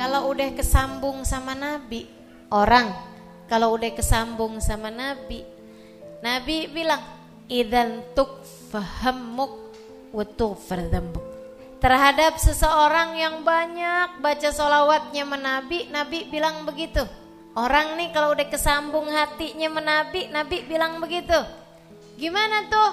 kalau udah kesambung sama Nabi, orang kalau udah kesambung sama Nabi, Nabi bilang, "Idan tukfahammuk wa tughfar dzambuk." Terhadap seseorang yang banyak baca solawatnya menabi, Nabi bilang begitu. Orang nih kalau udah kesambung hatinya menabi, Nabi bilang begitu. Gimana tuh?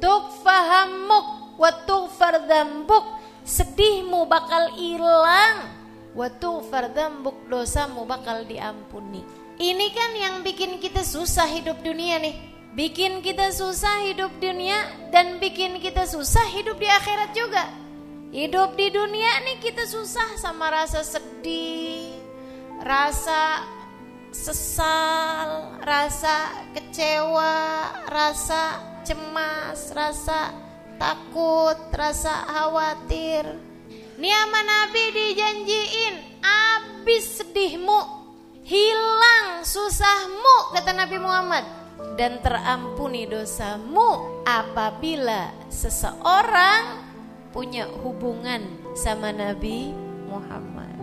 Tukfahammuk wa tughfar dzambuk. Sedihmu bakal hilang. Wa tughfar dzambuk dosamu bakal diampuni. Ini kan yang bikin kita susah hidup dunia nih. Bikin kita susah hidup dunia dan bikin kita susah hidup di akhirat juga. Hidup di dunia nih kita susah sama rasa sedih, rasa sesal, rasa kecewa, rasa cemas, rasa takut, rasa khawatir. Nih sama Nabi dijanjiin, abis sedihmu, hilang susahmu, kata Nabi Muhammad. Dan terampuni dosamu apabila seseorang punya hubungan sama Nabi Muhammad.